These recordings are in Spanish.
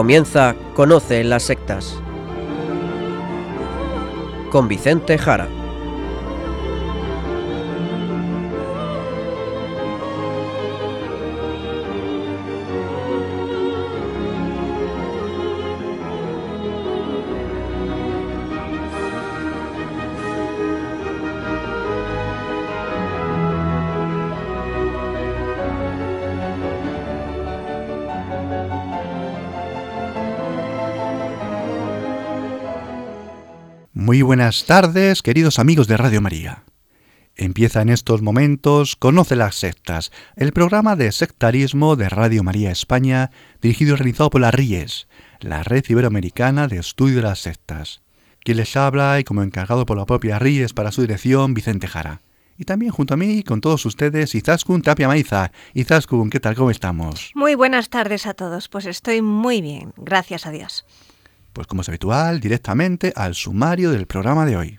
Comienza Conoce las sectas. Con Vicente Jara. Buenas tardes, queridos amigos de Radio María. Empieza en estos momentos Conoce las sectas, el programa de sectarismo de Radio María España, dirigido y realizado por la RIES, la Red Iberoamericana de Estudio de las Sectas. Quien les habla y como encargado por la propia RIES para su dirección, Vicente Jara. Y también junto a mí, con todos ustedes, Izaskun Tapia Maiza. Izaskun, ¿qué tal? ¿Cómo estamos? Muy buenas tardes a todos. Pues estoy muy bien, gracias a Dios. Pues como es habitual, directamente al sumario del programa de hoy.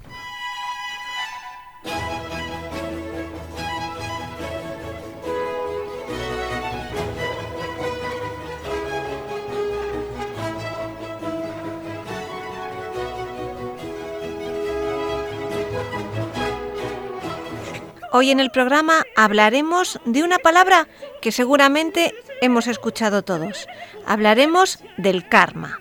Hoy en el programa hablaremos de una palabra que seguramente hemos escuchado todos. Hablaremos del karma.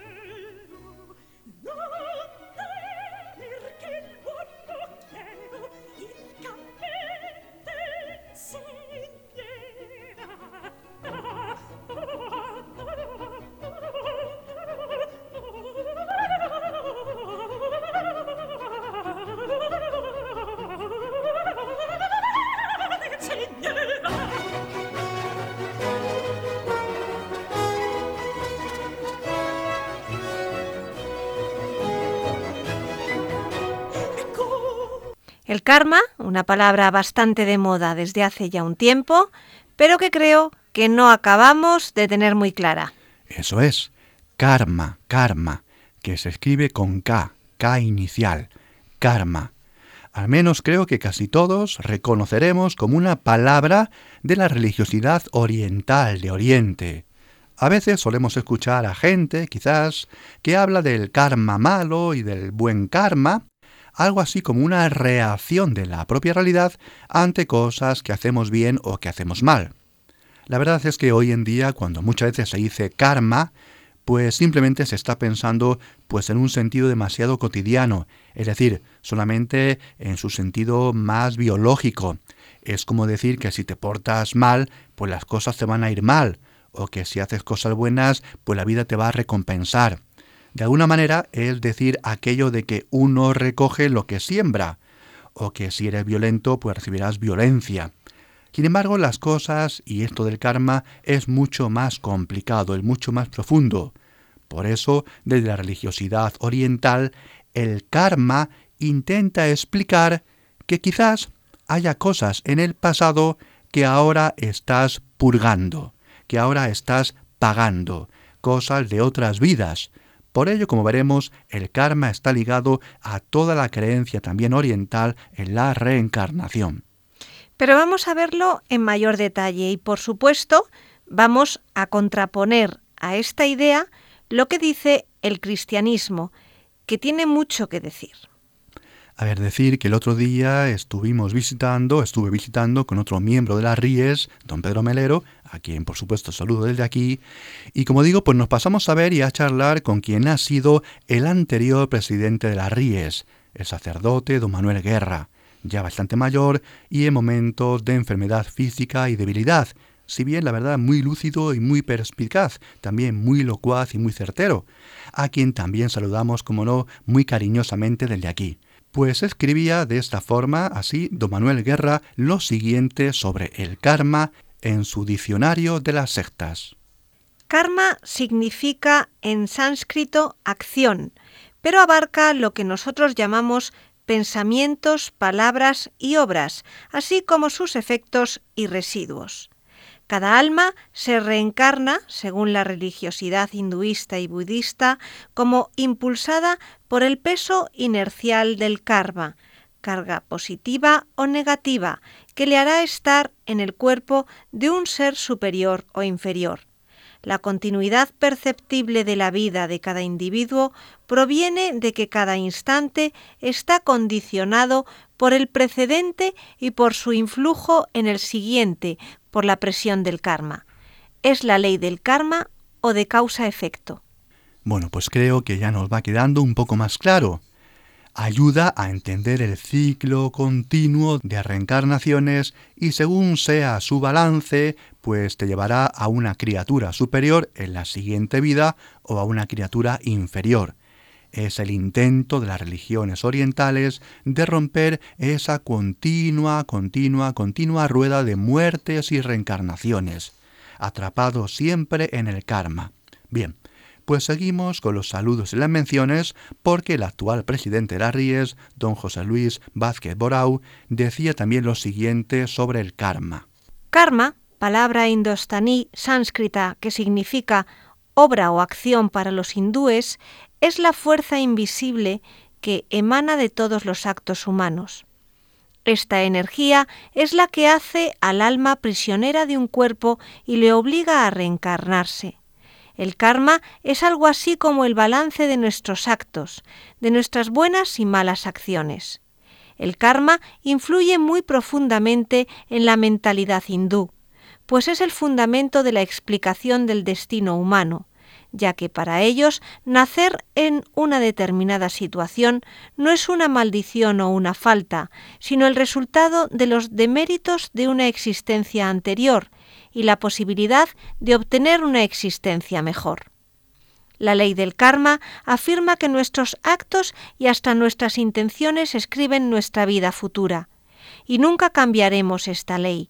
Karma, una palabra bastante de moda desde hace ya un tiempo, pero que creo que no acabamos de tener muy clara. Eso es, karma, karma, que se escribe con K, K inicial, karma. Al menos creo que casi todos reconoceremos como una palabra de la religiosidad oriental de Oriente. A veces solemos escuchar a gente, quizás, que habla del karma malo y del buen karma, algo así como una reacción de la propia realidad ante cosas que hacemos bien o que hacemos mal. La verdad es que hoy en día, cuando muchas veces se dice karma, pues simplemente se está pensando pues en un sentido demasiado cotidiano, es decir, solamente en su sentido más biológico. Es como decir que si te portas mal, pues las cosas te van a ir mal, o que si haces cosas buenas, pues la vida te va a recompensar. De alguna manera es decir aquello de que uno recoge lo que siembra, o que si eres violento, pues recibirás violencia. Sin embargo, las cosas y esto del karma es mucho más complicado, es mucho más profundo. Por eso, desde la religiosidad oriental, el karma intenta explicar que quizás haya cosas en el pasado que ahora estás purgando, que ahora estás pagando, cosas de otras vidas, por ello, como veremos, el karma está ligado a toda la creencia también oriental en la reencarnación. Pero vamos a verlo en mayor detalle y, por supuesto, vamos a contraponer a esta idea lo que dice el cristianismo, que tiene mucho que decir. A ver, decir que el otro día estuvimos visitando, estuve visitando con otro miembro de las RIES, don Pedro Melero, a quien por supuesto saludo desde aquí, y como digo, pues nos pasamos a ver y a charlar con quien ha sido el anterior presidente de las RIES, el sacerdote don Manuel Guerra, ya bastante mayor y en momentos de enfermedad física y debilidad, si bien la verdad muy lúcido y muy perspicaz, también muy locuaz y muy certero, a quien también saludamos, como no, muy cariñosamente desde aquí. Pues escribía de esta forma, así, don Manuel Guerra, lo siguiente sobre el karma en su diccionario de las sectas. Karma significa en sánscrito acción, pero abarca lo que nosotros llamamos pensamientos, palabras y obras, así como sus efectos y residuos. Cada alma se reencarna, según la religiosidad hinduista y budista, como impulsada por el peso inercial del karma, carga positiva o negativa, que le hará estar en el cuerpo de un ser superior o inferior. La continuidad perceptible de la vida de cada individuo proviene de que cada instante está condicionado por el precedente y por su influjo en el siguiente, por la presión del karma. Es la ley del karma o de causa-efecto. Bueno, pues creo que ya nos va quedando un poco más claro ayuda a entender el ciclo continuo de reencarnaciones y según sea su balance, pues te llevará a una criatura superior en la siguiente vida o a una criatura inferior. Es el intento de las religiones orientales de romper esa continua, continua, continua rueda de muertes y reencarnaciones, atrapado siempre en el karma. Bien, pues seguimos con los saludos y las menciones porque el actual presidente de la Ries, don José Luis Vázquez Borau, decía también lo siguiente sobre el karma. Karma, palabra indostaní sánscrita que significa obra o acción para los hindúes, es la fuerza invisible que emana de todos los actos humanos. Esta energía es la que hace al alma prisionera de un cuerpo y le obliga a reencarnarse. El karma es algo así como el balance de nuestros actos, de nuestras buenas y malas acciones. El karma influye muy profundamente en la mentalidad hindú, pues es el fundamento de la explicación del destino humano, ya que para ellos nacer en una determinada situación no es una maldición o una falta, sino el resultado de los deméritos de una existencia anterior y la posibilidad de obtener una existencia mejor. La ley del karma afirma que nuestros actos y hasta nuestras intenciones escriben nuestra vida futura, y nunca cambiaremos esta ley,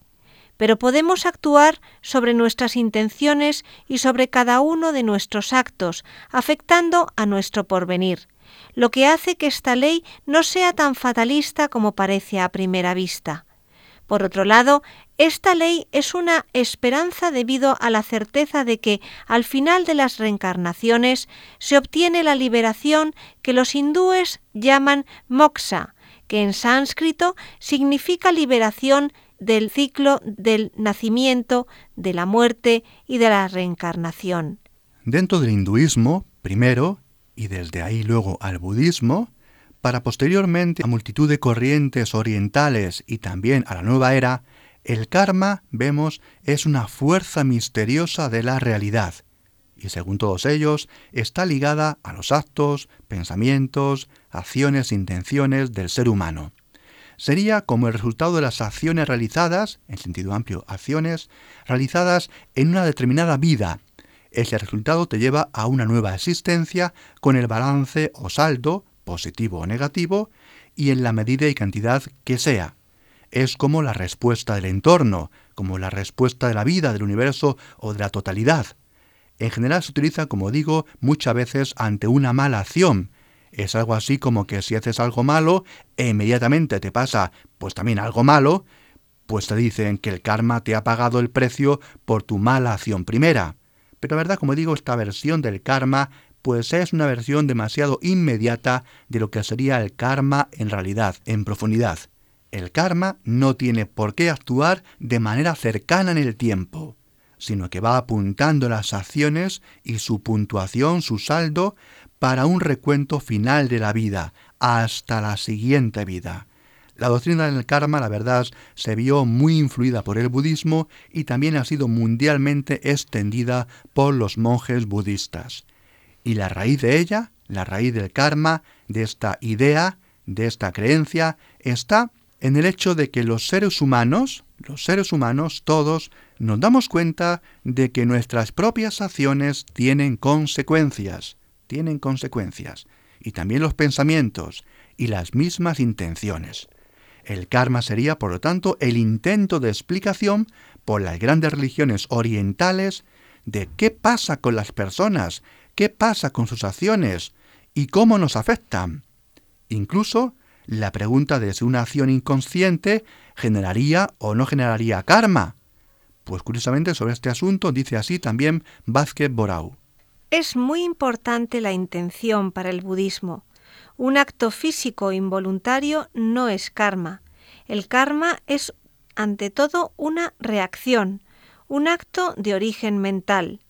pero podemos actuar sobre nuestras intenciones y sobre cada uno de nuestros actos, afectando a nuestro porvenir, lo que hace que esta ley no sea tan fatalista como parece a primera vista. Por otro lado, esta ley es una esperanza debido a la certeza de que al final de las reencarnaciones se obtiene la liberación que los hindúes llaman moksha, que en sánscrito significa liberación del ciclo del nacimiento, de la muerte y de la reencarnación. Dentro del hinduismo, primero, y desde ahí luego al budismo, para posteriormente a multitud de corrientes orientales y también a la nueva era, el karma, vemos, es una fuerza misteriosa de la realidad, y según todos ellos, está ligada a los actos, pensamientos, acciones, intenciones del ser humano. Sería como el resultado de las acciones realizadas, en sentido amplio, acciones realizadas en una determinada vida. Ese resultado te lleva a una nueva existencia con el balance o saldo positivo o negativo, y en la medida y cantidad que sea. Es como la respuesta del entorno, como la respuesta de la vida, del universo o de la totalidad. En general se utiliza, como digo, muchas veces ante una mala acción. Es algo así como que si haces algo malo e inmediatamente te pasa pues también algo malo, pues te dicen que el karma te ha pagado el precio por tu mala acción primera. Pero la verdad, como digo, esta versión del karma pues es una versión demasiado inmediata de lo que sería el karma en realidad, en profundidad. El karma no tiene por qué actuar de manera cercana en el tiempo, sino que va apuntando las acciones y su puntuación, su saldo, para un recuento final de la vida, hasta la siguiente vida. La doctrina del karma, la verdad, se vio muy influida por el budismo y también ha sido mundialmente extendida por los monjes budistas. Y la raíz de ella, la raíz del karma, de esta idea, de esta creencia, está en el hecho de que los seres humanos, los seres humanos todos, nos damos cuenta de que nuestras propias acciones tienen consecuencias, tienen consecuencias, y también los pensamientos y las mismas intenciones. El karma sería, por lo tanto, el intento de explicación por las grandes religiones orientales de qué pasa con las personas qué pasa con sus acciones y cómo nos afectan. Incluso la pregunta de si una acción inconsciente generaría o no generaría karma. Pues curiosamente sobre este asunto dice así también Vázquez Borau. Es muy importante la intención para el budismo. Un acto físico involuntario no es karma. El karma es ante todo una reacción, un acto de origen mental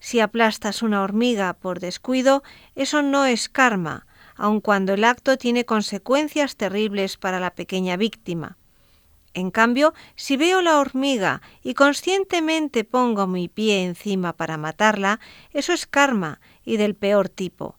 Si aplastas una hormiga por descuido, eso no es karma, aun cuando el acto tiene consecuencias terribles para la pequeña víctima. En cambio, si veo la hormiga y conscientemente pongo mi pie encima para matarla, eso es karma y del peor tipo.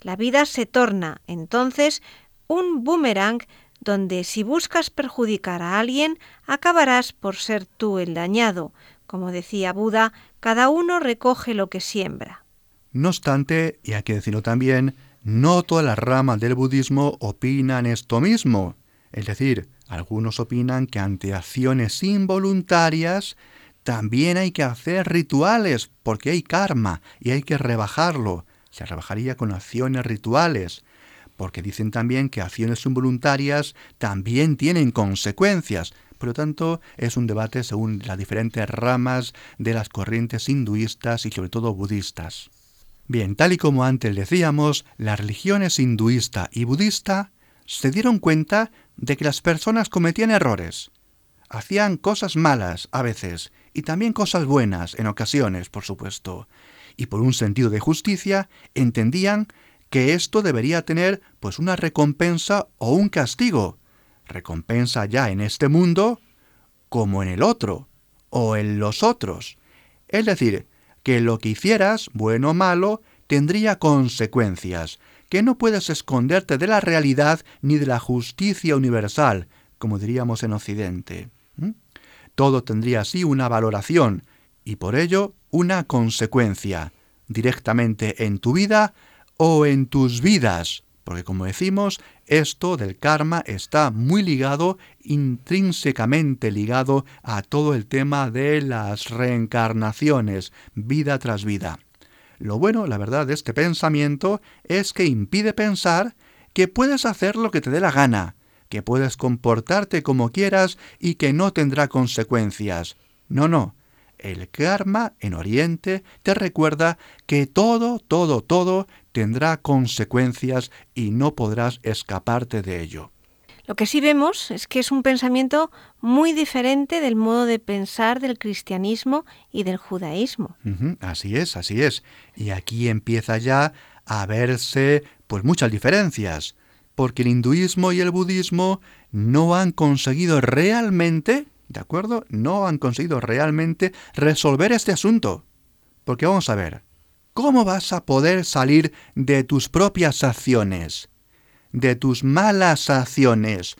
La vida se torna, entonces, un boomerang donde si buscas perjudicar a alguien, acabarás por ser tú el dañado. Como decía Buda, cada uno recoge lo que siembra. No obstante, y hay que decirlo también, no todas las ramas del budismo opinan esto mismo. Es decir, algunos opinan que ante acciones involuntarias también hay que hacer rituales, porque hay karma y hay que rebajarlo. Se rebajaría con acciones rituales porque dicen también que acciones involuntarias también tienen consecuencias. Por lo tanto, es un debate según las diferentes ramas de las corrientes hinduistas y sobre todo budistas. Bien, tal y como antes decíamos, las religiones hinduista y budista se dieron cuenta de que las personas cometían errores. Hacían cosas malas a veces y también cosas buenas en ocasiones, por supuesto. Y por un sentido de justicia entendían que esto debería tener pues una recompensa o un castigo. Recompensa ya en este mundo como en el otro o en los otros. Es decir, que lo que hicieras, bueno o malo, tendría consecuencias, que no puedes esconderte de la realidad ni de la justicia universal, como diríamos en Occidente. Todo tendría así una valoración y por ello una consecuencia, directamente en tu vida o en tus vidas. Porque como decimos, esto del karma está muy ligado, intrínsecamente ligado a todo el tema de las reencarnaciones, vida tras vida. Lo bueno, la verdad, de este pensamiento es que impide pensar que puedes hacer lo que te dé la gana, que puedes comportarte como quieras y que no tendrá consecuencias. No, no, el karma en Oriente te recuerda que todo, todo, todo tendrá consecuencias y no podrás escaparte de ello. Lo que sí vemos es que es un pensamiento muy diferente del modo de pensar del cristianismo y del judaísmo. así es, así es. Y aquí empieza ya a verse pues muchas diferencias, porque el hinduismo y el budismo no han conseguido realmente ¿De acuerdo? No han conseguido realmente resolver este asunto. Porque vamos a ver, ¿cómo vas a poder salir de tus propias acciones? De tus malas acciones.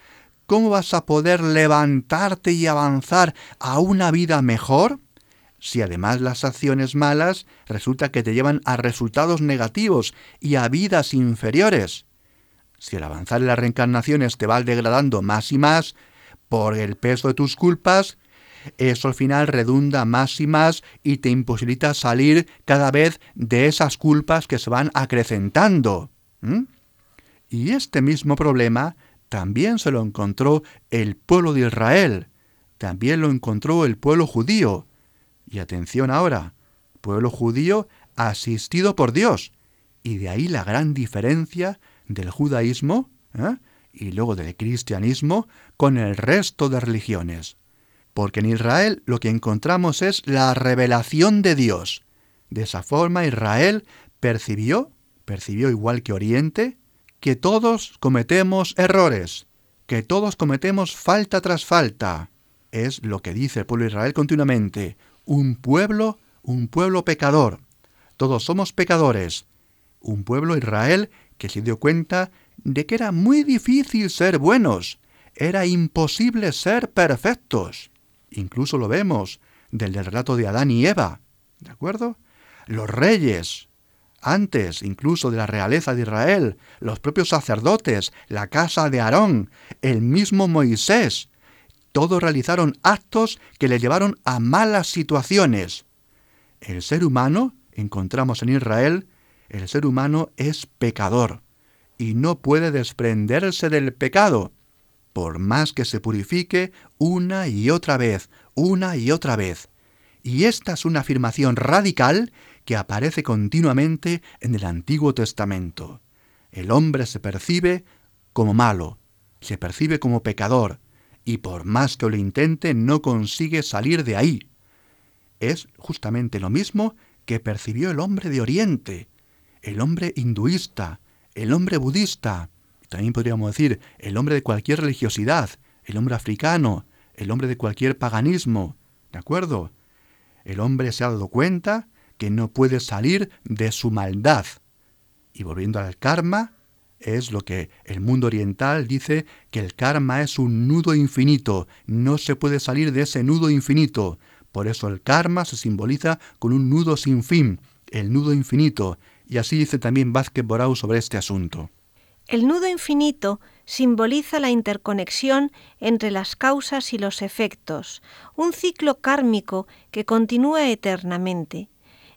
¿Cómo vas a poder levantarte y avanzar a una vida mejor? Si además las acciones malas resulta que te llevan a resultados negativos y a vidas inferiores. Si el avanzar en las reencarnaciones te va degradando más y más, por el peso de tus culpas, eso al final redunda más y más y te imposibilita salir cada vez de esas culpas que se van acrecentando. Y este mismo problema también se lo encontró el pueblo de Israel, también lo encontró el pueblo judío. Y atención ahora, pueblo judío asistido por Dios. Y de ahí la gran diferencia del judaísmo ¿eh? Y luego del cristianismo con el resto de religiones. Porque en Israel lo que encontramos es la revelación de Dios. De esa forma Israel percibió, percibió igual que Oriente, que todos cometemos errores, que todos cometemos falta tras falta. Es lo que dice el pueblo de Israel continuamente, un pueblo, un pueblo pecador. Todos somos pecadores. Un pueblo Israel que se dio cuenta de que era muy difícil ser buenos, era imposible ser perfectos. Incluso lo vemos del relato de Adán y Eva, ¿de acuerdo? Los reyes, antes incluso de la realeza de Israel, los propios sacerdotes, la casa de Aarón, el mismo Moisés, todos realizaron actos que le llevaron a malas situaciones. El ser humano, encontramos en Israel, el ser humano es pecador y no puede desprenderse del pecado, por más que se purifique una y otra vez, una y otra vez. Y esta es una afirmación radical que aparece continuamente en el Antiguo Testamento. El hombre se percibe como malo, se percibe como pecador, y por más que lo intente no consigue salir de ahí. Es justamente lo mismo que percibió el hombre de Oriente, el hombre hinduista, el hombre budista, también podríamos decir el hombre de cualquier religiosidad, el hombre africano, el hombre de cualquier paganismo, ¿de acuerdo? El hombre se ha dado cuenta que no puede salir de su maldad. Y volviendo al karma, es lo que el mundo oriental dice que el karma es un nudo infinito, no se puede salir de ese nudo infinito. Por eso el karma se simboliza con un nudo sin fin, el nudo infinito, y así dice también Vázquez Borau sobre este asunto. El nudo infinito simboliza la interconexión entre las causas y los efectos, un ciclo kármico que continúa eternamente.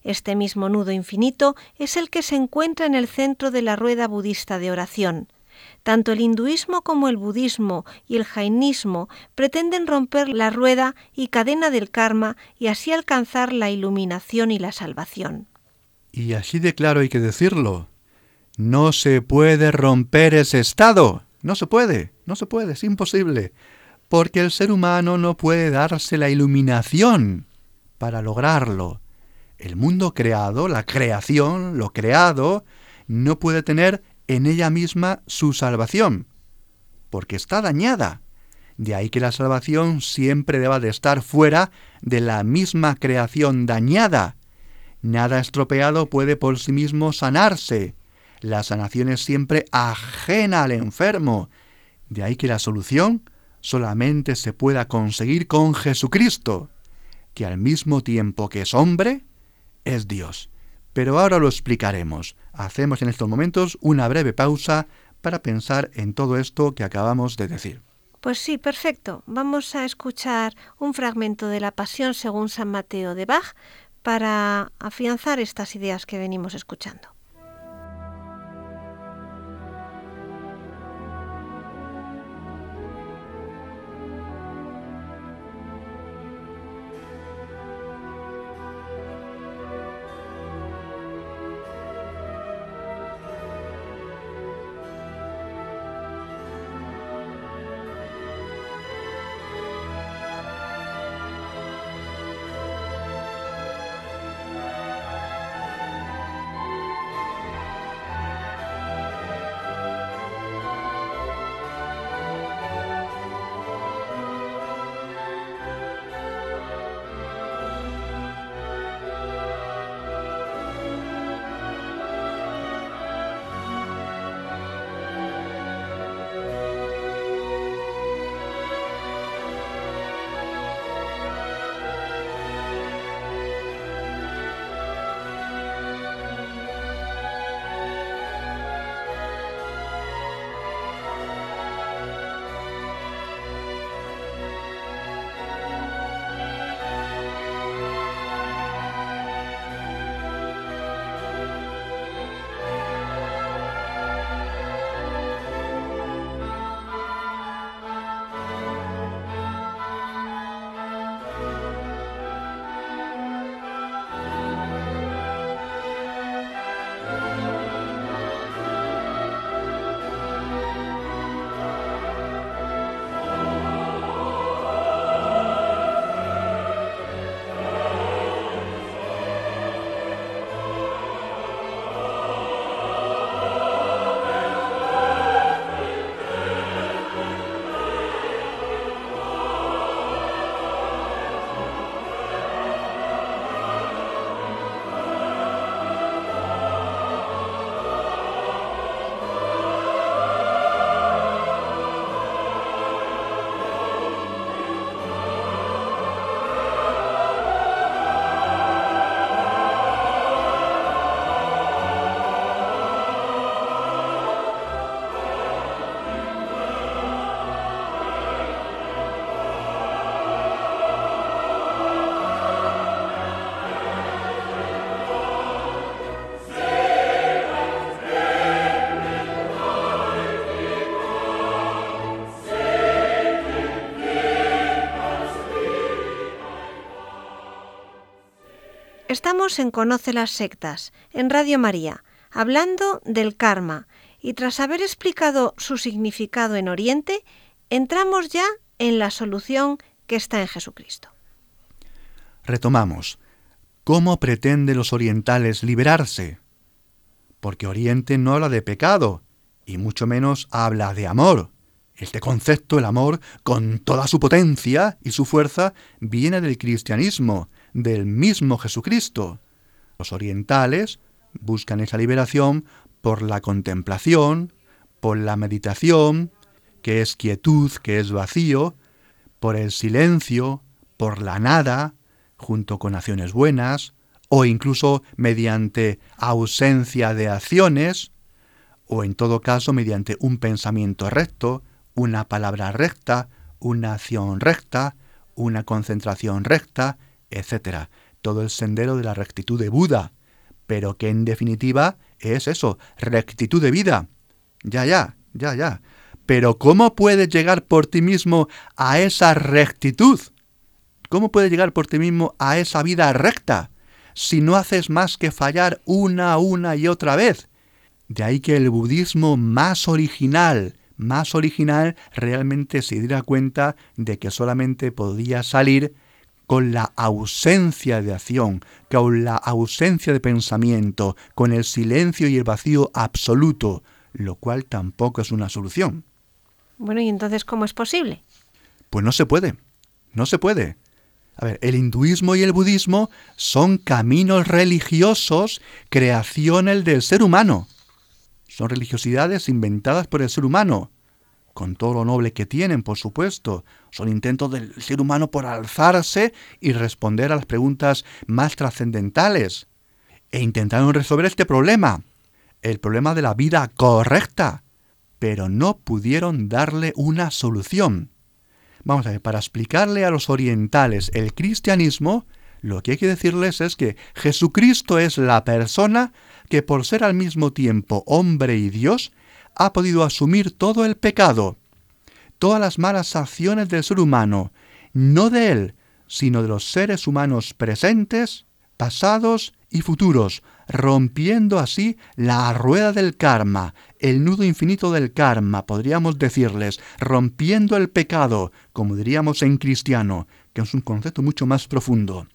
Este mismo nudo infinito es el que se encuentra en el centro de la rueda budista de oración. Tanto el hinduismo como el budismo y el jainismo pretenden romper la rueda y cadena del karma y así alcanzar la iluminación y la salvación. Y así de claro hay que decirlo. No se puede romper ese estado. No se puede, no se puede, es imposible. Porque el ser humano no puede darse la iluminación para lograrlo el mundo creado, la creación, lo creado, no puede tener en ella misma su salvación, porque está dañada. De ahí que la salvación siempre deba de estar fuera de la misma creación dañada. Nada estropeado puede por sí mismo sanarse. La sanación es siempre ajena al enfermo. De ahí que la solución solamente se pueda conseguir con Jesucristo, que al mismo tiempo que es hombre, es Dios. Pero ahora lo explicaremos. Hacemos en estos momentos una breve pausa para pensar en todo esto que acabamos de decir. Pues sí, perfecto. Vamos a escuchar un fragmento de la Pasión según San Mateo de Bach para afianzar estas ideas que venimos escuchando. Estamos en Conoce las Sectas, en Radio María, hablando del karma, y tras haber explicado su significado en Oriente, entramos ya en la solución que está en Jesucristo. Retomamos. ¿cómo pretenden los orientales liberarse? Porque Oriente no habla de pecado, y mucho menos habla de amor. Este concepto, el amor, con toda su potencia y su fuerza, viene del cristianismo, del mismo Jesucristo. Los orientales buscan esa liberación por la contemplación, por la meditación, que es quietud, que es vacío, por el silencio, por la nada, junto con acciones buenas, o incluso mediante ausencia de acciones, o en todo caso mediante un pensamiento recto, una palabra recta, una acción recta, una concentración recta, etc. Todo el sendero de la rectitud de Buda, pero que en definitiva es eso, rectitud de vida. Ya, ya, ya, ya. Pero ¿cómo puedes llegar por ti mismo a esa rectitud? ¿Cómo puedes llegar por ti mismo a esa vida recta si no haces más que fallar una, una y otra vez? De ahí que el budismo más original, más original, realmente se diera cuenta de que solamente podía salir con la ausencia de acción, con la ausencia de pensamiento, con el silencio y el vacío absoluto, lo cual tampoco es una solución. Bueno, ¿y entonces cómo es posible? Pues no se puede, no se puede. A ver, el hinduismo y el budismo son caminos religiosos, creaciones del ser humano. Son religiosidades inventadas por el ser humano con todo lo noble que tienen, por supuesto. Son intentos del ser humano por alzarse y responder a las preguntas más trascendentales. E intentaron resolver este problema, el problema de la vida correcta, pero no pudieron darle una solución. Vamos a ver, para explicarle a los orientales el cristianismo, lo que hay que decirles es que Jesucristo es la persona que por ser al mismo tiempo hombre y Dios, ha podido asumir todo el pecado, todas las malas acciones del ser humano, no de él, sino de los seres humanos presentes, pasados y futuros, rompiendo así la rueda del karma, el nudo infinito del karma, podríamos decirles, rompiendo el pecado, como diríamos en cristiano, que es un concepto mucho más profundo.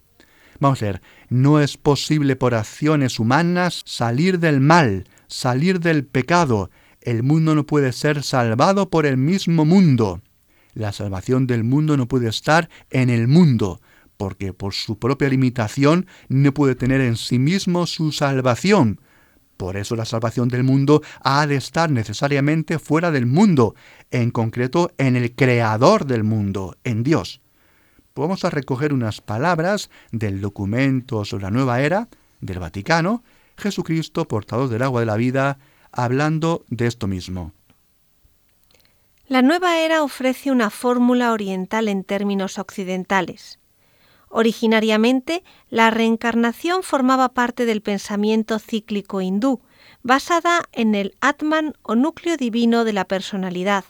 Vamos a ver, no es posible por acciones humanas salir del mal, salir del pecado, el mundo no puede ser salvado por el mismo mundo. La salvación del mundo no puede estar en el mundo, porque por su propia limitación no puede tener en sí mismo su salvación. Por eso la salvación del mundo ha de estar necesariamente fuera del mundo, en concreto en el creador del mundo, en Dios. Vamos a recoger unas palabras del documento sobre la nueva era del Vaticano, Jesucristo, portador del agua de la vida, hablando de esto mismo. La nueva era ofrece una fórmula oriental en términos occidentales. Originariamente, la reencarnación formaba parte del pensamiento cíclico hindú, basada en el Atman o núcleo divino de la personalidad,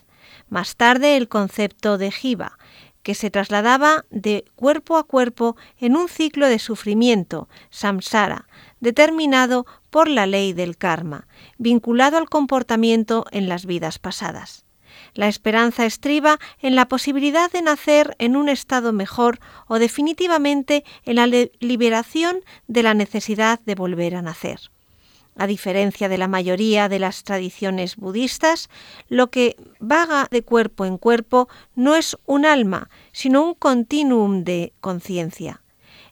más tarde el concepto de Jiva, que se trasladaba de cuerpo a cuerpo en un ciclo de sufrimiento, samsara, determinado por la ley del karma, vinculado al comportamiento en las vidas pasadas. La esperanza estriba en la posibilidad de nacer en un estado mejor o definitivamente en la liberación de la necesidad de volver a nacer. A diferencia de la mayoría de las tradiciones budistas, lo que vaga de cuerpo en cuerpo no es un alma, sino un continuum de conciencia.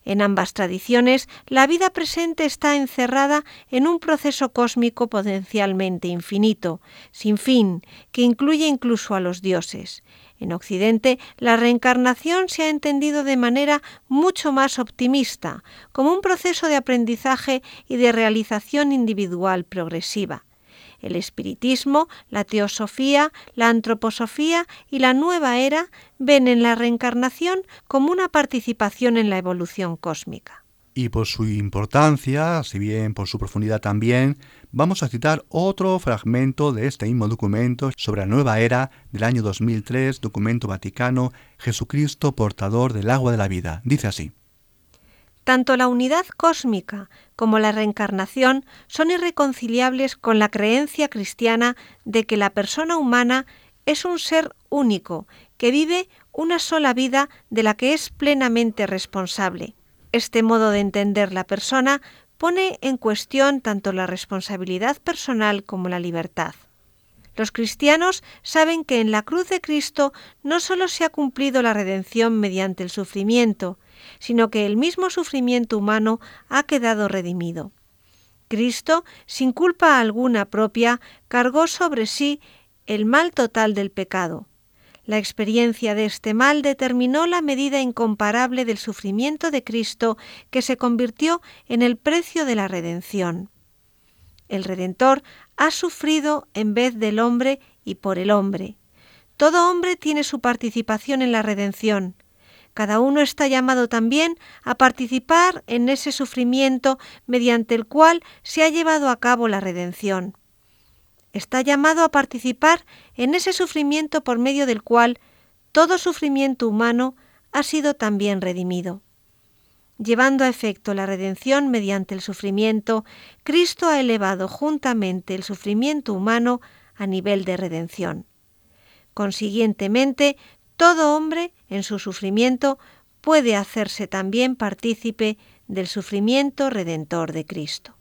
En ambas tradiciones, la vida presente está encerrada en un proceso cósmico potencialmente infinito, sin fin, que incluye incluso a los dioses. En Occidente, la reencarnación se ha entendido de manera mucho más optimista, como un proceso de aprendizaje y de realización individual progresiva. El espiritismo, la teosofía, la antroposofía y la nueva era ven en la reencarnación como una participación en la evolución cósmica. Y por su importancia, si bien por su profundidad también, vamos a citar otro fragmento de este mismo documento sobre la nueva era del año 2003, documento vaticano, Jesucristo portador del agua de la vida. Dice así. Tanto la unidad cósmica como la reencarnación son irreconciliables con la creencia cristiana de que la persona humana es un ser único que vive una sola vida de la que es plenamente responsable. Este modo de entender la persona pone en cuestión tanto la responsabilidad personal como la libertad. Los cristianos saben que en la cruz de Cristo no solo se ha cumplido la redención mediante el sufrimiento, sino que el mismo sufrimiento humano ha quedado redimido. Cristo, sin culpa alguna propia, cargó sobre sí el mal total del pecado. La experiencia de este mal determinó la medida incomparable del sufrimiento de Cristo que se convirtió en el precio de la redención. El Redentor ha sufrido en vez del hombre y por el hombre. Todo hombre tiene su participación en la redención. Cada uno está llamado también a participar en ese sufrimiento mediante el cual se ha llevado a cabo la redención. Está llamado a participar en ese sufrimiento por medio del cual todo sufrimiento humano ha sido también redimido. Llevando a efecto la redención mediante el sufrimiento, Cristo ha elevado juntamente el sufrimiento humano a nivel de redención. Consiguientemente, todo hombre, en su sufrimiento, puede hacerse también partícipe del sufrimiento redentor de Cristo.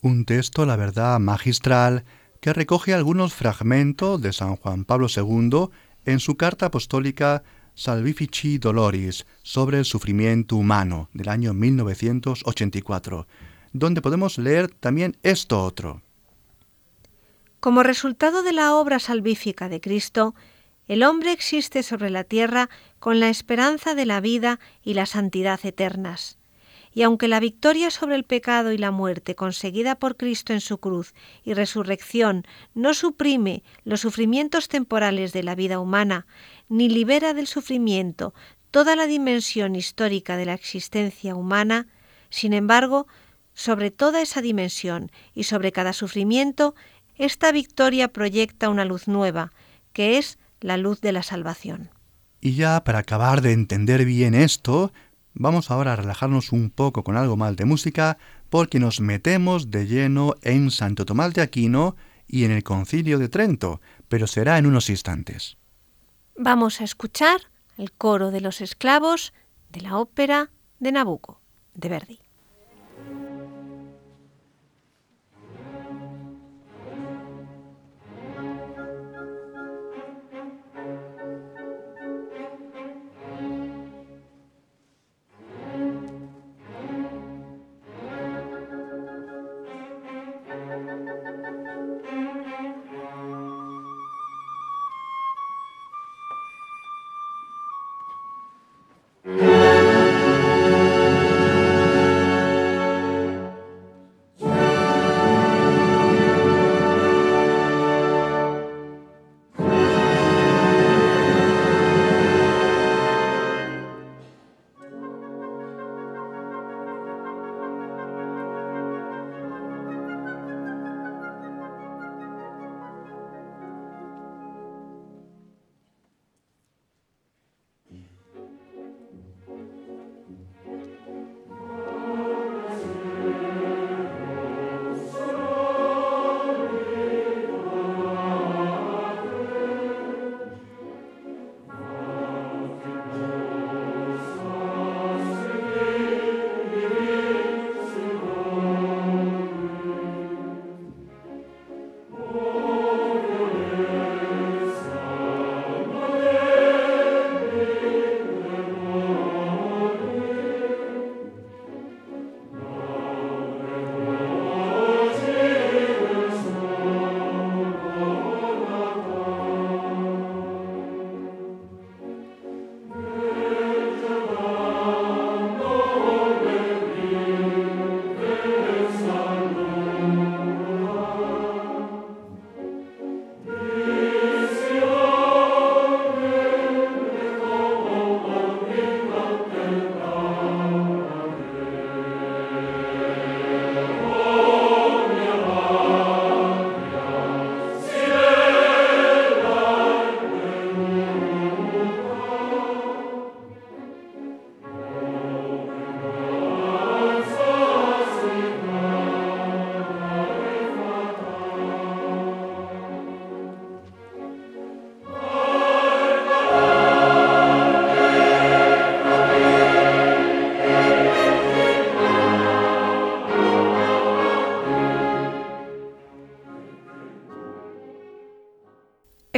Un texto, la verdad, magistral, que recoge algunos fragmentos de San Juan Pablo II en su carta apostólica Salvifici Doloris sobre el sufrimiento humano del año 1984, donde podemos leer también esto otro. Como resultado de la obra salvífica de Cristo, el hombre existe sobre la tierra con la esperanza de la vida y la santidad eternas. Y aunque la victoria sobre el pecado y la muerte conseguida por Cristo en su cruz y resurrección no suprime los sufrimientos temporales de la vida humana, ni libera del sufrimiento toda la dimensión histórica de la existencia humana, sin embargo, sobre toda esa dimensión y sobre cada sufrimiento, esta victoria proyecta una luz nueva, que es la luz de la salvación. Y ya para acabar de entender bien esto, vamos ahora a relajarnos un poco con algo más de música porque nos metemos de lleno en Santo Tomás de Aquino y en el Concilio de Trento, pero será en unos instantes. Vamos a escuchar el coro de los esclavos de la ópera de Nabucco, de Verdi.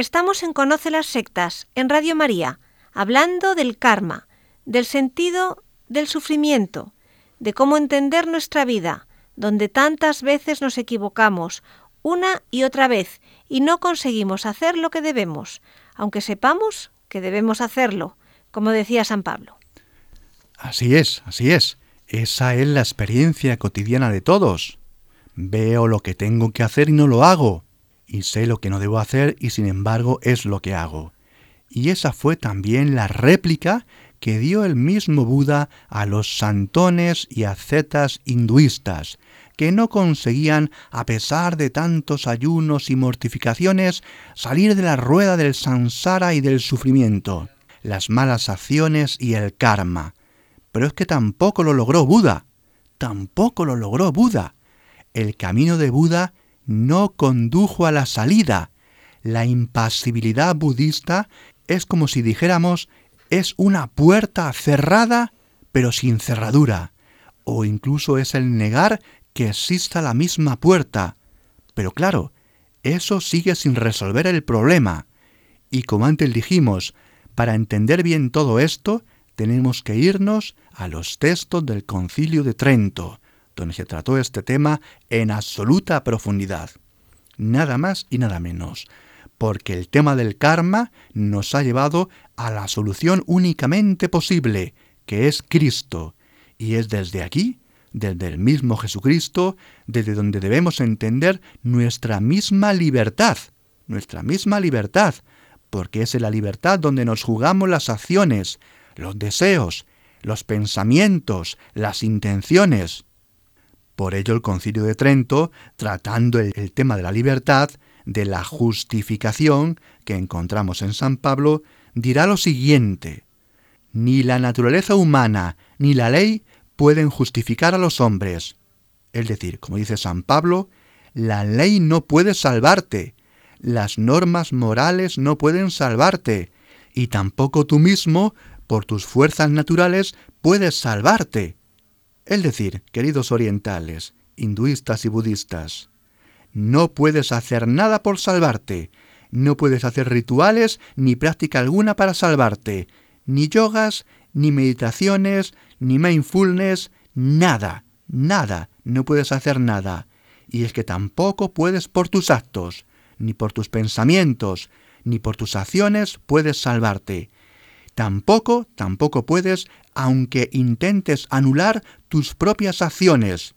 Estamos en Conoce las Sectas, en Radio María, hablando del karma, del sentido del sufrimiento, de cómo entender nuestra vida, donde tantas veces nos equivocamos, una y otra vez, y no conseguimos hacer lo que debemos, aunque sepamos que debemos hacerlo, como decía San Pablo. Así es, así es. Esa es la experiencia cotidiana de todos. Veo lo que tengo que hacer y no lo hago, y sé lo que no debo hacer y sin embargo es lo que hago. Y esa fue también la réplica que dio el mismo Buda a los santones y ascetas hinduistas, que no conseguían, a pesar de tantos ayunos y mortificaciones, salir de la rueda del samsara y del sufrimiento, las malas acciones y el karma. Pero es que tampoco lo logró Buda, tampoco lo logró Buda. El camino de Buda no condujo a la salida. La impasibilidad budista es como si dijéramos es una puerta cerrada pero sin cerradura, o incluso es el negar que exista la misma puerta. Pero claro, eso sigue sin resolver el problema. Y como antes dijimos, para entender bien todo esto, tenemos que irnos a los textos del Concilio de Trento, donde se trató este tema en absoluta profundidad. Nada más y nada menos, porque el tema del karma nos ha llevado a la solución únicamente posible, que es Cristo, y es desde aquí, desde el mismo Jesucristo, desde donde debemos entender nuestra misma libertad, nuestra misma libertad, porque es en la libertad donde nos jugamos las acciones, los deseos, los pensamientos, las intenciones. Por ello el concilio de Trento, tratando el, tema de la libertad, de la justificación que encontramos en San Pablo, dirá lo siguiente, ni la naturaleza humana ni la ley pueden justificar a los hombres. Es decir, como dice San Pablo, la ley no puede salvarte, las normas morales no pueden salvarte, y tampoco tú mismo, por tus fuerzas naturales, puedes salvarte. Es decir, queridos orientales, hinduistas y budistas, no puedes hacer nada por salvarte, no puedes hacer rituales ni práctica alguna para salvarte, ni yogas, ni meditaciones, ni mindfulness, nada, nada, no puedes hacer nada. Y es que tampoco puedes por tus actos, ni por tus pensamientos, ni por tus acciones puedes salvarte. Tampoco, tampoco puedes, aunque intentes anular tus propias acciones.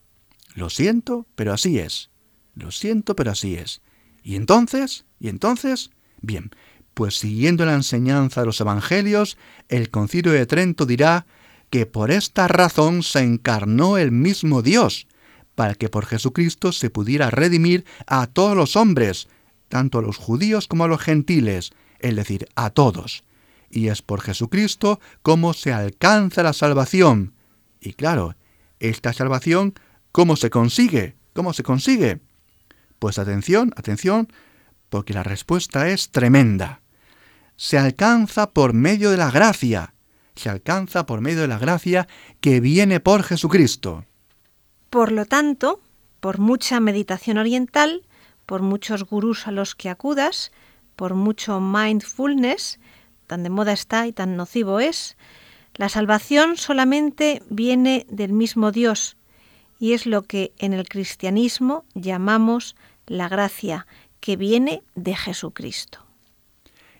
Lo siento, pero así es. Lo siento, pero así es. ¿Y entonces? ¿Y entonces? Bien, pues siguiendo la enseñanza de los Evangelios, el concilio de Trento dirá que por esta razón se encarnó el mismo Dios, para que por Jesucristo se pudiera redimir a todos los hombres, tanto a los judíos como a los gentiles, es decir, a todos. Y es por Jesucristo como se alcanza la salvación. Y claro, esta salvación, ¿cómo se consigue? ¿Cómo se consigue? Pues atención, atención, porque la respuesta es tremenda. Se alcanza por medio de la gracia, se alcanza por medio de la gracia que viene por Jesucristo. Por lo tanto, por mucha meditación oriental, por muchos gurús a los que acudas, por mucho mindfulness, tan de moda está y tan nocivo es, la salvación solamente viene del mismo Dios y es lo que en el cristianismo llamamos la gracia, que viene de Jesucristo.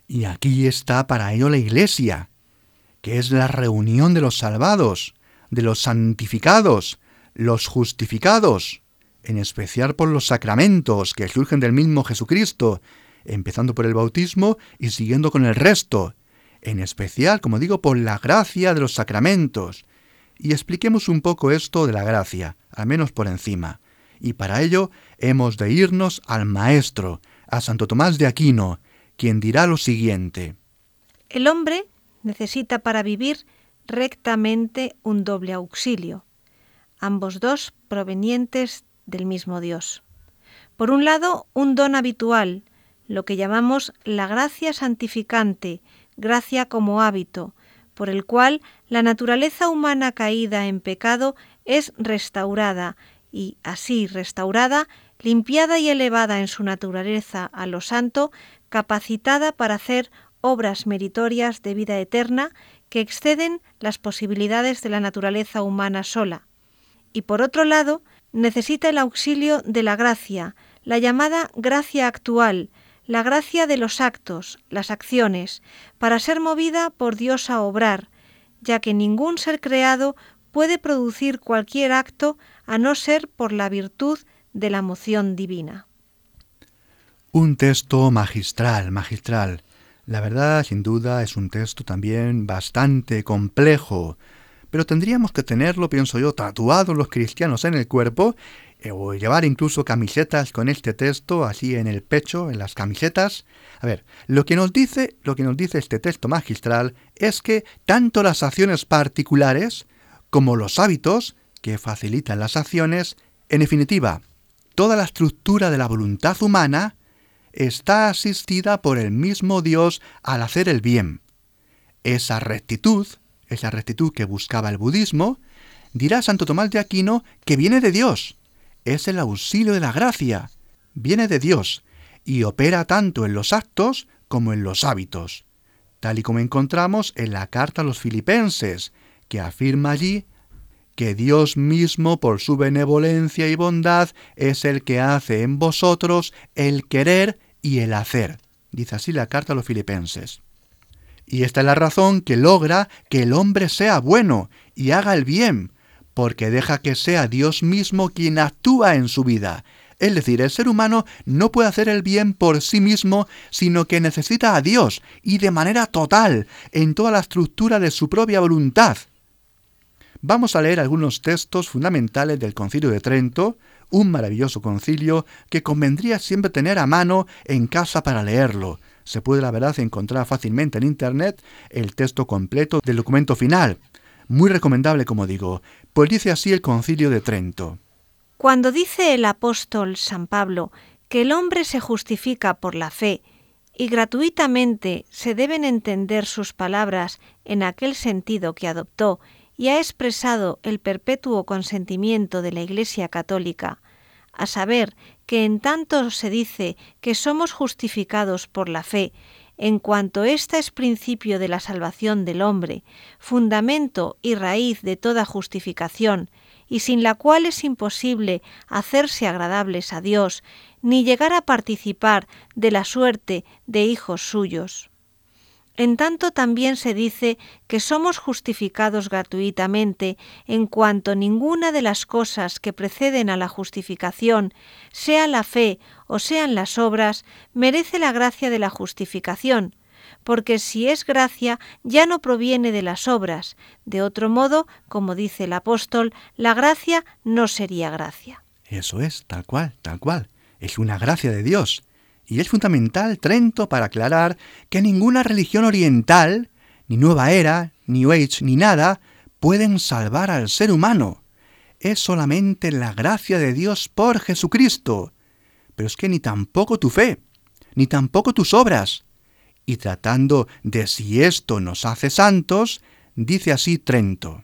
Y aquí está para ello la Iglesia, que es la reunión de los salvados, de los santificados, los justificados, en especial por los sacramentos que surgen del mismo Jesucristo, empezando por el bautismo y siguiendo con el resto, en especial, como digo, por la gracia de los sacramentos. Y expliquemos un poco esto de la gracia, al menos por encima. Y para ello hemos de irnos al Maestro, a Santo Tomás de Aquino, quien dirá lo siguiente. El hombre necesita para vivir rectamente un doble auxilio, ambos dos provenientes del mismo Dios. Por un lado, un don habitual, lo que llamamos la gracia santificante, gracia como hábito, por el cual la naturaleza humana caída en pecado es restaurada y, así restaurada, limpiada y elevada en su naturaleza a lo santo, capacitada para hacer obras meritorias de vida eterna que exceden las posibilidades de la naturaleza humana sola. Y por otro lado, necesita el auxilio de la gracia, la llamada gracia actual, la gracia de los actos, las acciones, para ser movida por Dios a obrar, ya que ningún ser creado puede producir cualquier acto a no ser por la virtud de la moción divina. Un texto magistral, magistral. La verdad, sin duda, es un texto también bastante complejo, pero tendríamos que tenerlo, pienso yo, tatuado los cristianos en el cuerpo eh, o llevar incluso camisetas con este texto así en el pecho, en las camisetas. A ver, lo que nos dice, lo que nos dice este texto magistral es que tanto las acciones particulares como los hábitos que facilitan las acciones, en definitiva, toda la estructura de la voluntad humana está asistida por el mismo Dios al hacer el bien. Esa rectitud, esa rectitud que buscaba el budismo, dirá Santo Tomás de Aquino que viene de Dios, es el auxilio de la gracia, viene de Dios y opera tanto en los actos como en los hábitos, tal y como encontramos en la carta a los filipenses, que afirma allí que Dios mismo por su benevolencia y bondad es el que hace en vosotros el querer y el hacer. Dice así la carta a los filipenses. Y esta es la razón que logra que el hombre sea bueno y haga el bien, porque deja que sea Dios mismo quien actúa en su vida. Es decir, el ser humano no puede hacer el bien por sí mismo, sino que necesita a Dios, y de manera total, en toda la estructura de su propia voluntad. Vamos a leer algunos textos fundamentales del Concilio de Trento, un maravilloso concilio que convendría siempre tener a mano en casa para leerlo. Se puede, la verdad, encontrar fácilmente en Internet el texto completo del documento final. Muy recomendable, como digo, pues dice así el concilio de Trento. Cuando dice el apóstol San Pablo que el hombre se justifica por la fe y gratuitamente se deben entender sus palabras en aquel sentido que adoptó y ha expresado el perpetuo consentimiento de la Iglesia católica, a saber, que en tanto se dice que somos justificados por la fe en cuanto ésta es principio de la salvación del hombre, fundamento y raíz de toda justificación, y sin la cual es imposible hacerse agradables a Dios, ni llegar a participar de la suerte de hijos suyos. En tanto también se dice que somos justificados gratuitamente en cuanto ninguna de las cosas que preceden a la justificación, sea la fe o sean las obras, merece la gracia de la justificación, porque si es gracia ya no proviene de las obras, de otro modo, como dice el apóstol, la gracia no sería gracia. Eso es, tal cual, tal cual. Es una gracia de Dios y es fundamental Trento para aclarar que ninguna religión oriental, ni Nueva Era, ni New Age, ni nada, pueden salvar al ser humano. Es solamente la gracia de Dios por Jesucristo. Pero es que ni tampoco tu fe, ni tampoco tus obras. Y tratando de si esto nos hace santos, dice así Trento.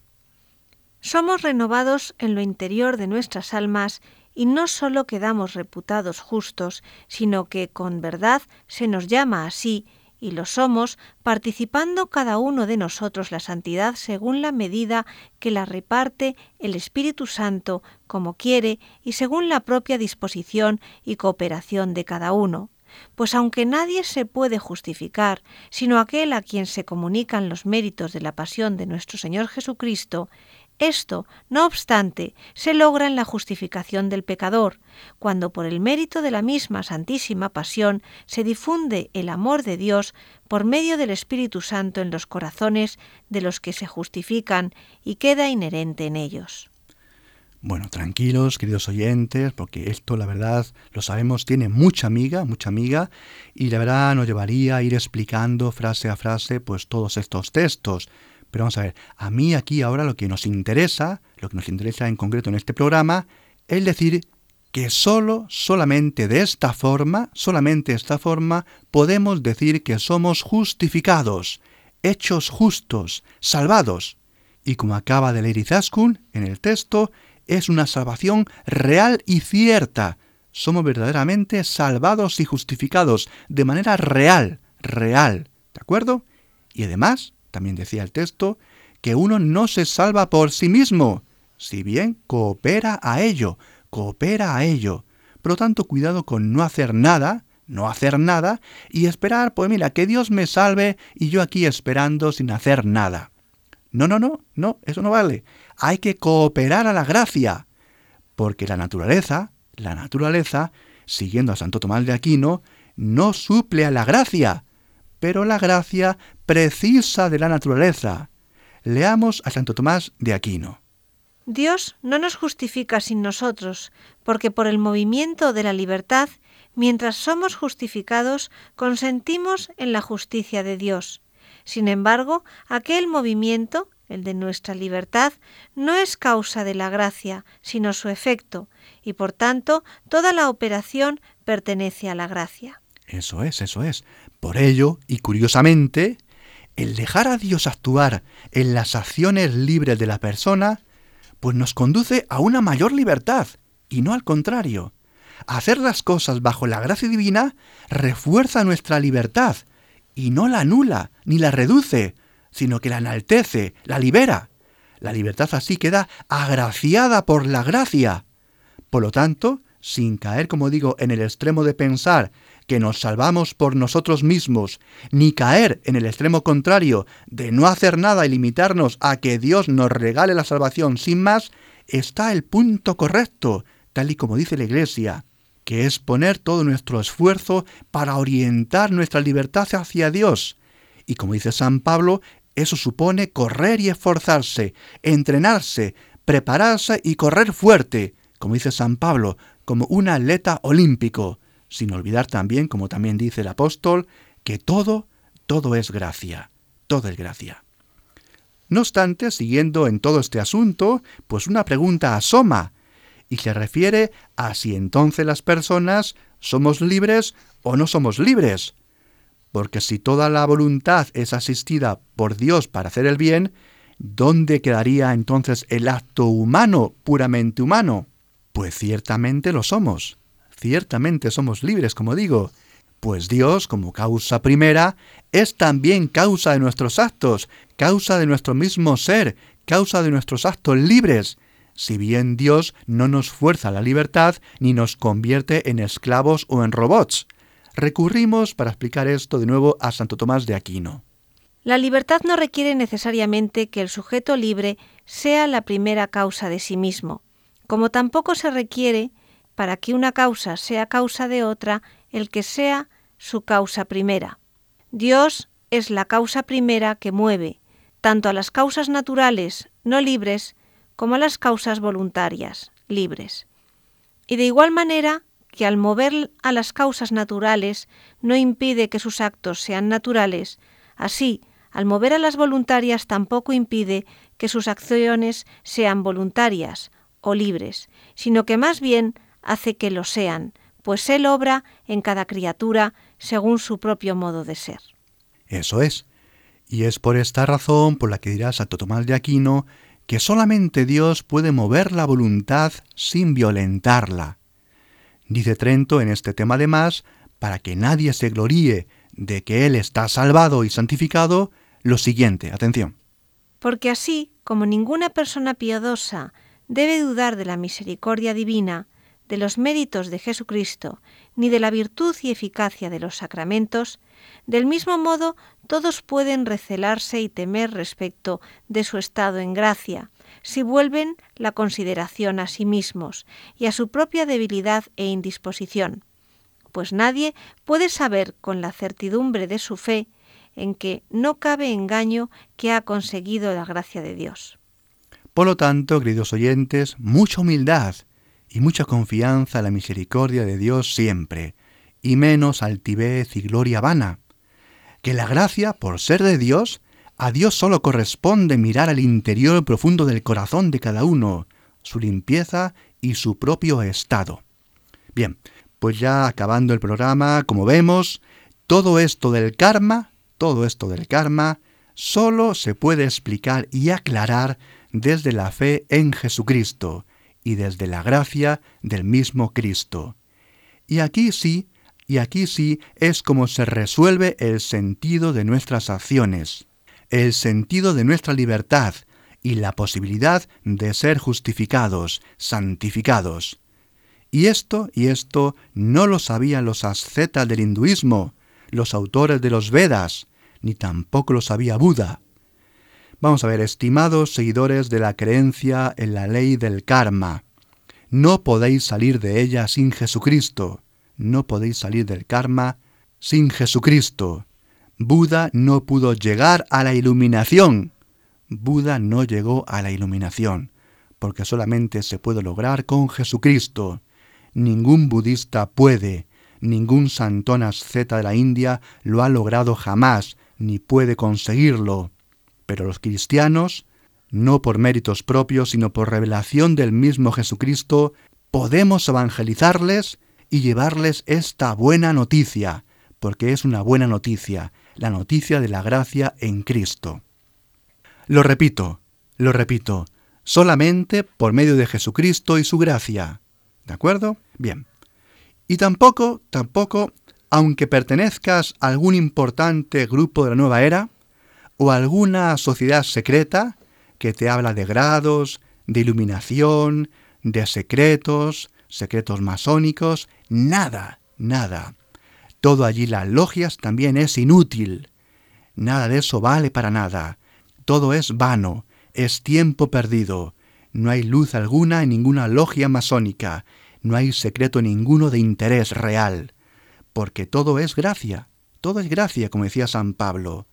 Somos renovados en lo interior de nuestras almas y no sólo quedamos reputados justos, sino que con verdad se nos llama así, y lo somos, participando cada uno de nosotros la santidad según la medida que la reparte el Espíritu Santo como quiere y según la propia disposición y cooperación de cada uno. Pues aunque nadie se puede justificar, sino aquel a quien se comunican los méritos de la pasión de nuestro Señor Jesucristo, esto, no obstante, se logra en la justificación del pecador, cuando por el mérito de la misma Santísima Pasión se difunde el amor de Dios por medio del Espíritu Santo en los corazones de los que se justifican y queda inherente en ellos. Bueno, tranquilos, queridos oyentes, porque esto, la verdad, lo sabemos, tiene mucha amiga, mucha amiga, y la verdad nos llevaría a ir explicando frase a frase, pues todos estos textos. Pero vamos a ver, a mí aquí ahora lo que nos interesa, lo que nos interesa en concreto en este programa, es decir que solo, solamente de esta forma, solamente de esta forma, podemos decir que somos justificados, hechos justos, salvados. Y como acaba de leer Izaskun en el texto, es una salvación real y cierta, somos verdaderamente salvados y justificados de manera real, real, ¿de acuerdo? Y además, también decía el texto, que uno no se salva por sí mismo, si bien coopera a ello, coopera a ello. Por lo tanto, cuidado con no hacer nada, no hacer nada y esperar, pues mira, que Dios me salve y yo aquí esperando sin hacer nada. No, no, no, no, eso no vale. Hay que cooperar a la gracia, porque la naturaleza, la naturaleza, siguiendo a Santo Tomás de Aquino, no suple a la gracia, pero la gracia precisa de la naturaleza. Leamos a Santo Tomás de Aquino. Dios no nos justifica sin nosotros, porque por el movimiento de la libertad, mientras somos justificados, consentimos en la justicia de Dios. Sin embargo, aquel movimiento, el de nuestra libertad, no es causa de la gracia, sino su efecto, y por tanto toda la operación pertenece a la gracia. Eso es, eso es. Por ello, y curiosamente, el dejar a Dios actuar en las acciones libres de la persona, pues nos conduce a una mayor libertad, y no al contrario. Hacer las cosas bajo la gracia divina refuerza nuestra libertad, y no la anula, ni la reduce, sino que la enaltece, la libera. La libertad así queda agraciada por la gracia. Por lo tanto, sin caer, como digo, en el extremo de pensar que nos salvamos por nosotros mismos, ni caer en el extremo contrario de no hacer nada y limitarnos a que Dios nos regale la salvación sin más, está el punto correcto, tal y como dice la Iglesia, que es poner todo nuestro esfuerzo para orientar nuestra libertad hacia Dios. Y como dice San Pablo, eso supone correr y esforzarse, entrenarse, prepararse y correr fuerte, como dice San Pablo, como un atleta olímpico, sin olvidar también, como también dice el apóstol, que todo, todo es gracia, todo es gracia. No obstante, siguiendo en todo este asunto, pues una pregunta asoma, y se refiere a si entonces las personas somos libres o no somos libres. Porque si toda la voluntad es asistida por Dios para hacer el bien, ¿dónde quedaría entonces el acto humano, puramente humano? Pues ciertamente lo somos, ciertamente somos libres, como digo, pues Dios, como causa primera, es también causa de nuestros actos, causa de nuestro mismo ser, causa de nuestros actos libres, si bien Dios no nos fuerza la libertad ni nos convierte en esclavos o en robots. Recurrimos para explicar esto de nuevo a Santo Tomás de Aquino. La libertad no requiere necesariamente que el sujeto libre sea la primera causa de sí mismo como tampoco se requiere, para que una causa sea causa de otra, el que sea su causa primera. Dios es la causa primera que mueve, tanto a las causas naturales no libres como a las causas voluntarias libres. Y de igual manera que al mover a las causas naturales no impide que sus actos sean naturales, así, al mover a las voluntarias tampoco impide que sus acciones sean voluntarias, o libres, sino que más bien hace que lo sean, pues Él obra en cada criatura según su propio modo de ser. Eso es. Y es por esta razón por la que dirá Santo Tomás de Aquino que solamente Dios puede mover la voluntad sin violentarla. Dice Trento en este tema además, para que nadie se gloríe de que Él está salvado y santificado, lo siguiente, atención. Porque así como ninguna persona piadosa debe dudar de la misericordia divina, de los méritos de Jesucristo, ni de la virtud y eficacia de los sacramentos, del mismo modo todos pueden recelarse y temer respecto de su estado en gracia, si vuelven la consideración a sí mismos y a su propia debilidad e indisposición, pues nadie puede saber con la certidumbre de su fe en que no cabe engaño que ha conseguido la gracia de Dios. Por lo tanto, queridos oyentes, mucha humildad y mucha confianza en la misericordia de Dios siempre, y menos altivez y gloria vana. Que la gracia, por ser de Dios, a Dios solo corresponde mirar al interior profundo del corazón de cada uno, su limpieza y su propio estado. Bien, pues ya acabando el programa, como vemos, todo esto del karma, todo esto del karma, solo se puede explicar y aclarar desde la fe en Jesucristo y desde la gracia del mismo Cristo. Y aquí sí, y aquí sí es como se resuelve el sentido de nuestras acciones, el sentido de nuestra libertad y la posibilidad de ser justificados, santificados. Y esto, y esto no lo sabían los ascetas del hinduismo, los autores de los Vedas, ni tampoco lo sabía Buda. Vamos a ver, estimados seguidores de la creencia en la ley del karma, no podéis salir de ella sin Jesucristo, no podéis salir del karma sin Jesucristo. Buda no pudo llegar a la iluminación. Buda no llegó a la iluminación, porque solamente se puede lograr con Jesucristo. Ningún budista puede, ningún santón asceta de la India lo ha logrado jamás, ni puede conseguirlo. Pero los cristianos, no por méritos propios, sino por revelación del mismo Jesucristo, podemos evangelizarles y llevarles esta buena noticia, porque es una buena noticia, la noticia de la gracia en Cristo. Lo repito, lo repito, solamente por medio de Jesucristo y su gracia. ¿De acuerdo? Bien. Y tampoco, tampoco, aunque pertenezcas a algún importante grupo de la nueva era, o alguna sociedad secreta que te habla de grados, de iluminación, de secretos, secretos masónicos, nada, nada. Todo allí las logias también es inútil. Nada de eso vale para nada. Todo es vano, es tiempo perdido. No hay luz alguna en ninguna logia masónica, no hay secreto ninguno de interés real, porque todo es gracia, todo es gracia, como decía San Pablo.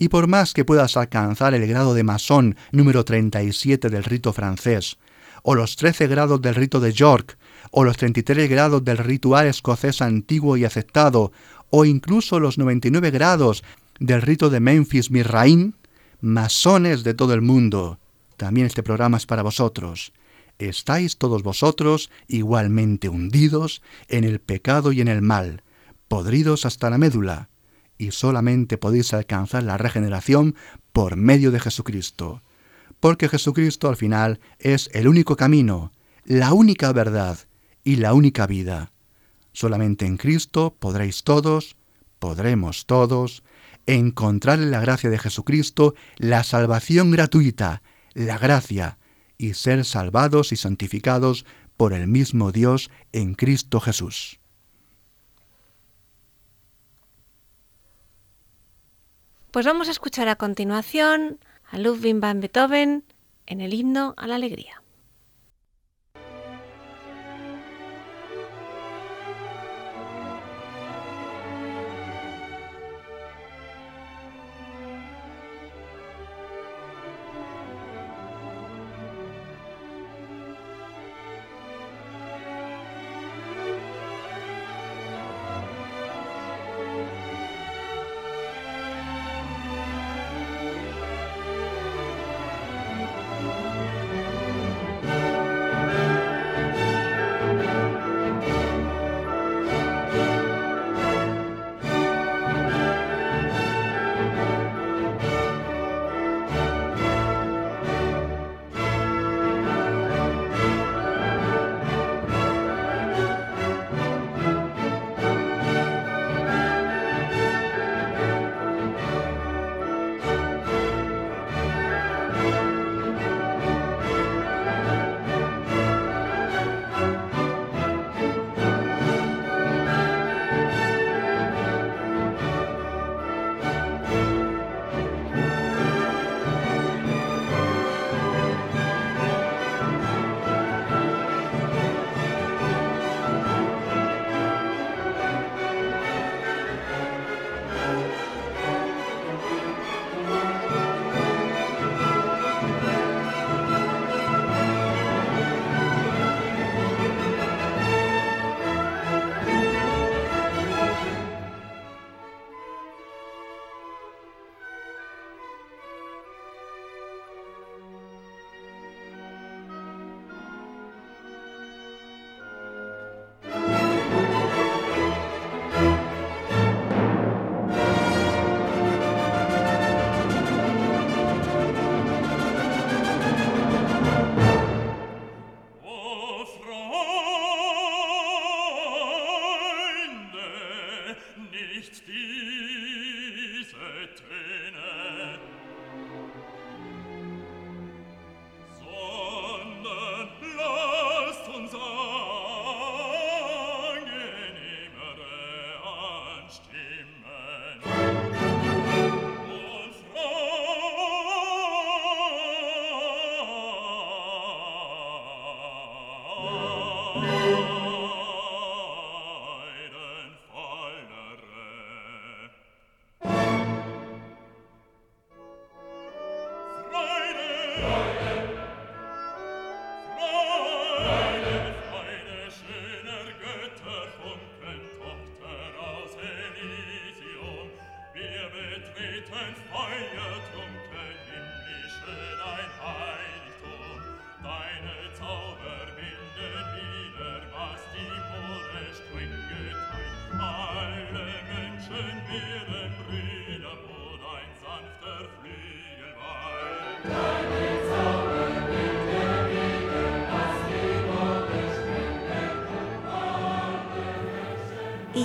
Y por más que puedas alcanzar el grado de masón número 37 del rito francés, o los 13 grados del rito de York, o los 33 grados del ritual escocés antiguo y aceptado, o incluso los 99 grados del rito de Memphis Mirraín, masones de todo el mundo, también este programa es para vosotros. Estáis todos vosotros igualmente hundidos en el pecado y en el mal, podridos hasta la médula, y solamente podéis alcanzar la regeneración por medio de Jesucristo, porque Jesucristo al final es el único camino, la única verdad y la única vida. Solamente en Cristo podréis todos, podremos todos, encontrar en la gracia de Jesucristo la salvación gratuita, la gracia, y ser salvados y santificados por el mismo Dios en Cristo Jesús. Pues vamos a escuchar a continuación a Ludwig van Beethoven en el himno a la alegría.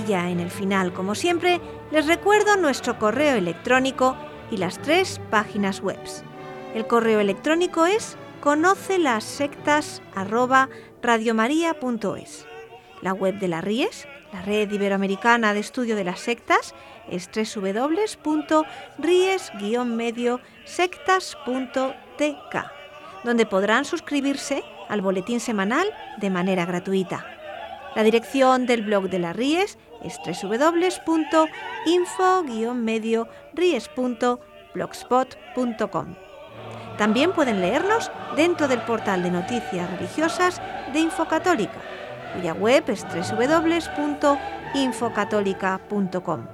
En el final, como siempre, les recuerdo nuestro correo electrónico y las tres páginas web. El correo electrónico es conoce las sectas La web de la RIES, la Red Iberoamericana de Estudio de las Sectas, es www.ries-medio-sectas.tk, donde podrán suscribirse al boletín semanal de manera gratuita. La dirección del blog de la Ries es www.info-medio-ries.blogspot.com. También pueden leernos dentro del portal de noticias religiosas de Infocatólica, cuya web es www.infocatólica.com.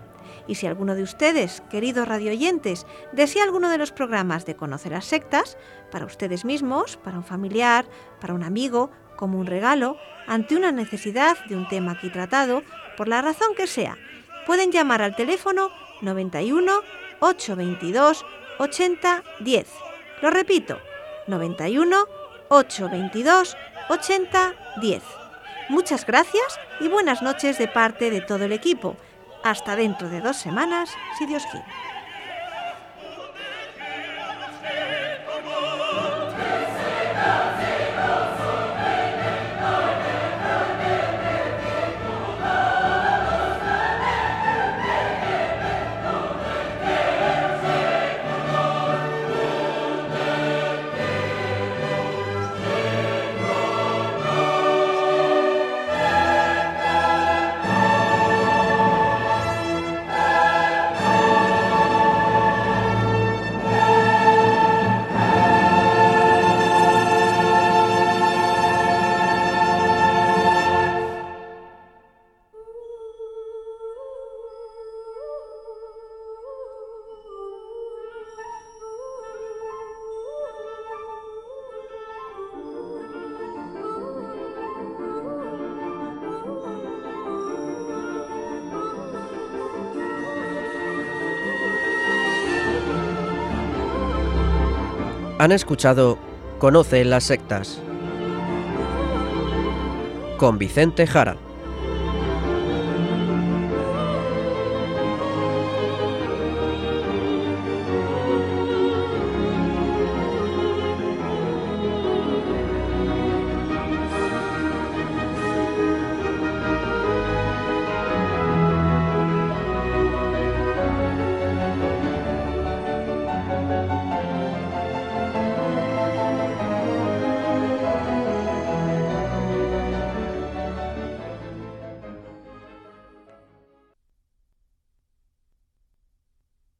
Y si alguno de ustedes, queridos radioyentes, desea alguno de los programas de Conocer las Sectas, para ustedes mismos, para un familiar, para un amigo, como un regalo, ante una necesidad de un tema aquí tratado, por la razón que sea, pueden llamar al teléfono 91 822 80 10. Lo repito, 91 822 80 10. Muchas gracias y buenas noches de parte de todo el equipo. Hasta dentro de dos semanas, si Dios quiere. Han escuchado Conoce las sectas con Vicente Jara.